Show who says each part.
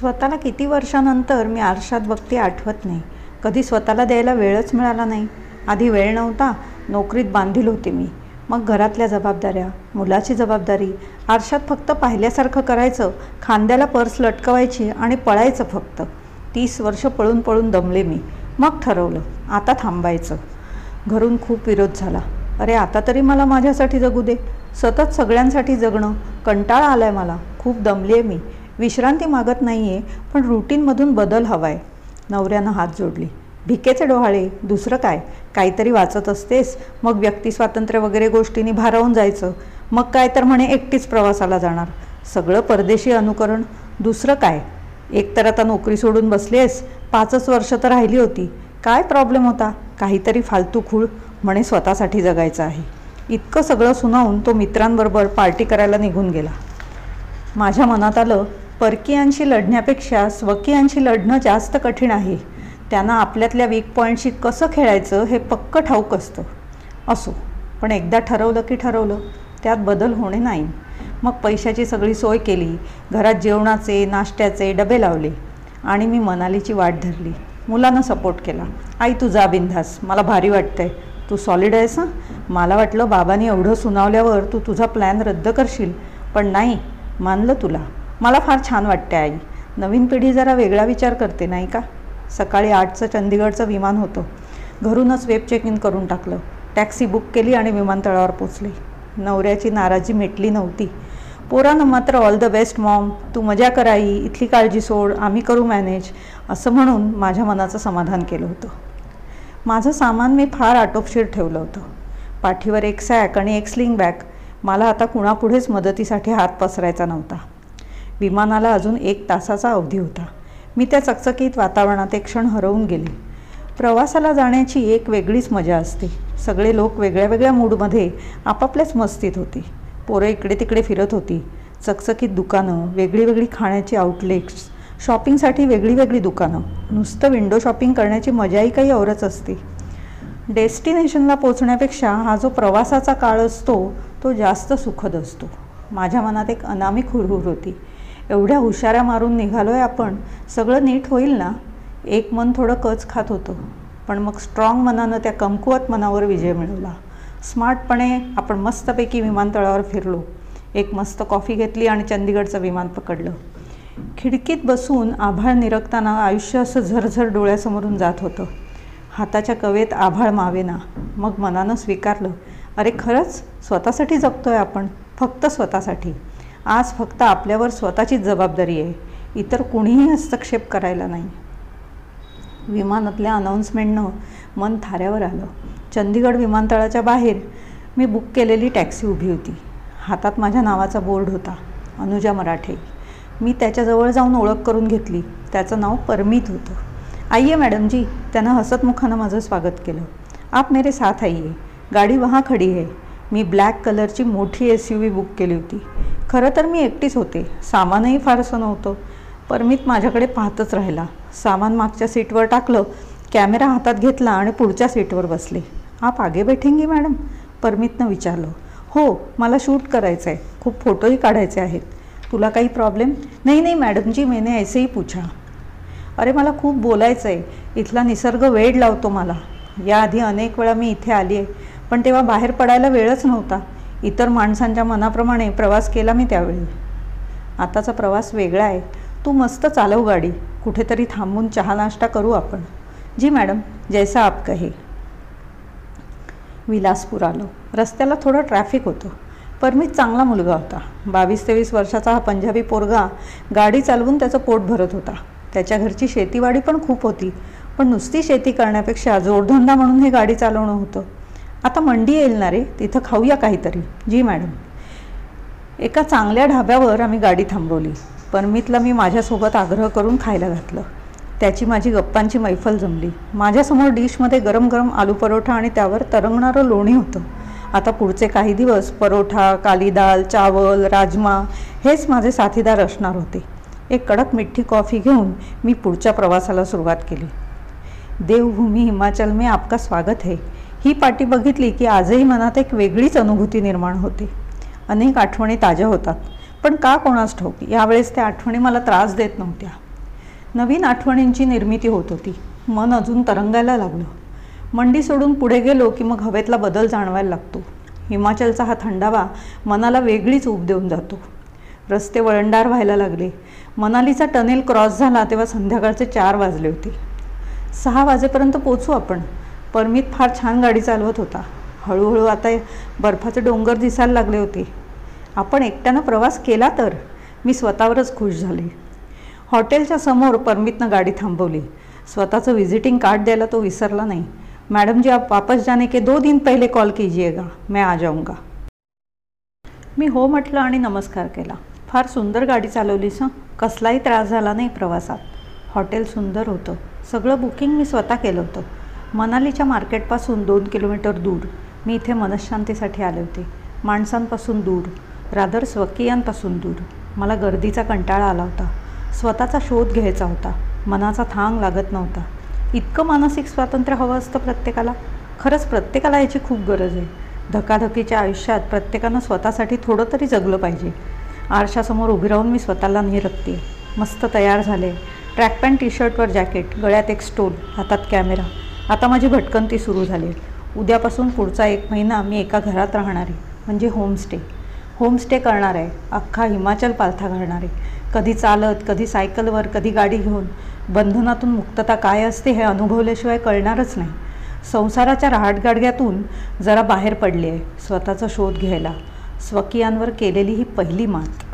Speaker 1: स्वतःला किती वर्षानंतर मी आरशात बघते आठवत नाही. कधी स्वतःला द्यायला वेळच मिळाला नाही. आधी वेळ नव्हता नोकरीत बांधील होते मी. मग घरातल्या जबाबदाऱ्या मुलाची जबाबदारी आरशात फक्त पाहिल्यासारखं करायचं खांद्याला पर्स लटकवायची आणि पळायचं फक्त. तीस वर्ष पळून पळून दमले मी. मग ठरवलं आता थांबायचं. घरून खूप विरोध झाला. अरे आता तरी मला माझ्यासाठी जगू दे. सतत सगळ्यांसाठी जगणं कंटाळा आला आहे मला. खूप दमली आहे मी. विश्रांती मागत नाही आहे पण रुटीनमधून बदल हवा आहे नवऱ्यानं हात जोडली. भिकेचे डोहाळे दुसरं काय? काहीतरी वाचत असतेस. मग व्यक्तिस्वातंत्र्य वगैरे गोष्टींनी भारावून जायचं. मग काय तर म्हणे एकटीच प्रवासाला जाणार. सगळं परदेशी अनुकरण. दुसरं काय? एक तर आता नोकरी सोडून बसलीस. पाचच वर्ष तर राहिली होती. काय प्रॉब्लेम होता? काहीतरी फालतू खूळ म्हणे स्वतःसाठी जगायचं आहे. इतकं सगळं सुनावून तो मित्रांबरोबर पार्टी करायला निघून गेला. माझ्या मनात आलं परकीयांशी लढण्यापेक्षा स्वकीयांशी लढणं जास्त कठीण आहे. त्यांना आपल्यातल्या वीक पॉईंटशी कसं खेळायचं हे पक्क ठाऊक असतं. असो पण एकदा ठरवलं की ठरवलं त्यात बदल होणे नाही. मग पैशाची सगळी सोय केली घरात जेवणाचे नाश्त्याचे डबे लावले आणि मी मनालीची वाट धरली. मुलानं सपोर्ट केला. आई तू जा बिंधास मला भारी वाटतंय. तू सॉलिड आहेस हां? मला वाटलं बाबांनी एवढं सुनावल्यावर तू तुझा प्लॅन रद्द करशील. पण नाही मानलं तुला. मला फार छान वाटते आई. नवीन पिढी जरा वेगळा विचार करते नाही का? सकाळी आठचं चंदीगडचं विमान होतं. घरूनच वेब चेक इन करून टाकलं. टॅक्सी बुक केली आणि विमानतळावर पोचले नवऱ्याची नाराजी मिटली नव्हती. पोरानं मात्र ऑल द बेस्ट मॉम. तू मजा कराई इथली काळजी सोड. आम्ही करू मॅनेज. असं म्हणून माझ्या मनाचं समाधान केलं होतं. माझं सामान मी फार आटोपशीर ठेवलं होतं. पाठीवर एक सॅक आणि एक स्लिंग बॅग मला आता कुणापुढेच मदतीसाठी हात पसरायचा नव्हता. विमानाला अजून एक तासाचा अवधी होता. मी त्या चकचकीत वातावरणात एक क्षण हरवून गेले. प्रवासाला जाण्याची एक वेगळीच मजा असते. सगळे लोक वेगळ्या वेगळ्या मूडमध्ये आपापल्याच मस्तीत होते. पोरं इकडे तिकडे फिरत होती. चकचकीत दुकानं वेगळी वेगळी खाण्याची आउटलेट्स शॉपिंगसाठी वेगळी वेगळी दुकानं. नुसतं विंडो शॉपिंग करण्याची मजाही काही औरच असते. डेस्टिनेशनला पोचण्यापेक्षा हा जो प्रवासाचा काळ असतो तो जास्त सुखद असतो. माझ्या मनात एक अनामिक हुरहुर होती. एवढ्या हुशाऱ्या मारून निघालो आहे आपण सगळं नीट होईल ना? एक मन थोडं कच खात होतं. पण मग स्ट्रॉंग मनानं त्या कमकुवत मनावर विजय मिळवला. स्मार्टपणे आपण मस्तपैकी विमानतळावर फिरलो. एक मस्त कॉफी घेतली आणि चंदीगडचं विमान पकडलं. खिडकीत बसून आभाळ निरखताना आयुष्य असं झरझर डोळ्यासमोरून जात होतं. हाताच्या कवेत आभाळ मावेना. मग मनानं स्वीकारलं अरे खरंच? स्वतःसाठी जगतो आहे आपण. फक्त स्वतःसाठी. आज फक्त आपल्यावर स्वतःचीच जबाबदारी आहे. इतर कुणीही हस्तक्षेप करायला नाही. विमानातल्या अनाऊन्समेंटनं मन थाऱ्यावर आलं. चंदीगड विमानतळाच्या बाहेर मी बुक केलेली टॅक्सी उभी होती. हातात माझ्या नावाचा बोर्ड होता. अनुजा मराठे. मी त्याच्याजवळ जाऊन ओळख करून घेतली. त्याचं नाव परमित होतं. आइए मॅडम जी. त्यानं हसतमुखानं माझं स्वागत केलं. आप मेरे साथ आईये गाडी वहाँ खडी आहे मी ब्लॅक कलरची मोठी एस यू व्ही बुक केली होती. खरं तर मी एकटीच होते. सामानही फारसं नव्हतं. परमित माझ्याकडे पाहतच राहिला. सामान मागच्या सीटवर टाकलं कॅमेरा हातात घेतला आणि पुढच्या सीटवर बसले. आप आगे बैठेंगी मॅडम? परमितनं विचारलं. हो मला शूट करायचं आहे खूप फोटोही काढायचे आहेत. तुला काही प्रॉब्लेम? नाही नाही मॅडम जी मैंने ऐसेही पूछा. अरे मला खूप बोलायचं आहे इथला निसर्ग वेळ लावतो मला. याआधी अनेक वेळा मी इथे आली आहे पण तेव्हा बाहेर पडायला वेळच नव्हता. इतर माणसांच्या मनाप्रमाणे प्रवास केला मी त्यावेळी. आताचा प्रवास वेगळा आहे. तू मस्त चालव गाडी. कुठेतरी थांबून चहा नाश्ता करू आपण. जी मॅडम जैसा आप कहे. विलासपूर आलो. रस्त्याला थोडं ट्रॅफिक होतं. परमित चांगला मुलगा होता. बावीस तेवीस वर्षाचा हा पंजाबी पोरगा गाडी चालवून त्याचं पोट भरत होता. त्याच्या घरची शेतीवाडी पण खूप होती. पण नुसती शेती करण्यापेक्षा जोडधंदा म्हणून हे गाडी चालवणं होतं. आता मंडी येईल ना रे तिथं खाऊया काहीतरी. जी मॅडम. एका चांगल्या ढाब्यावर आम्ही गाडी थांबवली. परमितला मी माझ्यासोबत आग्रह करून खायला घातलं. त्याची माझी गप्पांची मैफल जमली. माझ्यासमोर डिशमध्ये गरम गरम आलू परोठा आणि त्यावर तरंगणारं लोणी होतं. आता पुढचे काही दिवस परोठा काली दाल चावल राजमा हेच माझे साथीदार असणार होते. एक कडक मिठी कॉफी घेऊन मी पुढच्या प्रवासाला सुरुवात केली. देवभूमी हिमाचल में आपका स्वागत है. ही पाटी बघितली की आजही मनात एक वेगळीच अनुभूती निर्माण होते. अनेक आठवणी ताज्या होतात. पण का कोणास ठाऊक यावेळेस त्या आठवणी मला त्रास देत नव्हत्या. नवीन आठवणींची निर्मिती होत होती. मन अजून तरंगायला लागलं. मंडी सोडून पुढे गेलो की मग हवेतला बदल जाणवायला लागतो. हिमाचलचा हा थंडावा मनाला वेगळीच ऊब देऊन जातो. रस्ते वळणदार व्हायला लागले. मनालीचा टनेल क्रॉस झाला तेव्हा संध्याकाळचे चार वाजले होते. सहा वाजेपर्यंत पोचू आपण. परमीत फार छान गाडी चालवत होता. हळूहळू आता बर्फाचे डोंगर दिसायला लागले होते. आपण एकट्यानं प्रवास केला तर? मी स्वतःवरच खुश झाले. हॉटेलच्या समोर परमितनं गाडी थांबवली. स्वतःचं व्हिजिटिंग कार्ड द्यायला तो विसरला नाही. मॅडम जी आप वापस जाने के दो दिन पहले कॉल कीजिएगा. मैं आ जाऊंगा. मी हो म्हटलं आणि नमस्कार केला. फार सुंदर गाडी चालवलीस हं? कसलाही त्रास झाला नाही प्रवासात. हॉटेल सुंदर होतं. सगळं बुकिंग मी स्वतः केलं होतं. मनालीच्या मार्केटपासून दोन किलोमीटर दूर. मी इथे मनशांतीसाठी आले होते. माणसांपासून दूर. रादर स्वकीयांपासून दूर. मला गर्दीचा कंटाळा आला होता. स्वतःचा शोध घ्यायचा होता. मनाचा थांग लागत नव्हता. इतकं मानसिक स्वातंत्र्य हवं असतं प्रत्येकाला? खरंच प्रत्येकाला याची खूप गरज आहे. धकाधकीच्या आयुष्यात प्रत्येकानं स्वतःसाठी थोडं तरी जगलं पाहिजे. आरशासमोर उभी राहून मी स्वतःला निरखते मस्त तयार झाले. ट्रॅक पॅन्ट टी शर्टवर जॅकेट गळ्यात एक स्टोल हातात कॅमेरा. आता माझी भटकंती सुरू झाली आहे. उद्यापासून पुढचा एक महिना मी एका घरात राहणार आहे म्हणजे होमस्टे. होमस्टे करणार आहे. अख्खा हिमाचल पालथा घालणार आहे. कधी चालत कधी सायकलवर कधी गाडी घेऊन. बंधनातून मुक्तता काय असते हे अनुभवल्याशिवाय कळणारच नाही. संसाराच्या रहाटगाडग्यातून जरा बाहेर पडली आहे स्वतःचा शोध घ्यायला. स्वकीयांवर केलेली ही पहिली मात.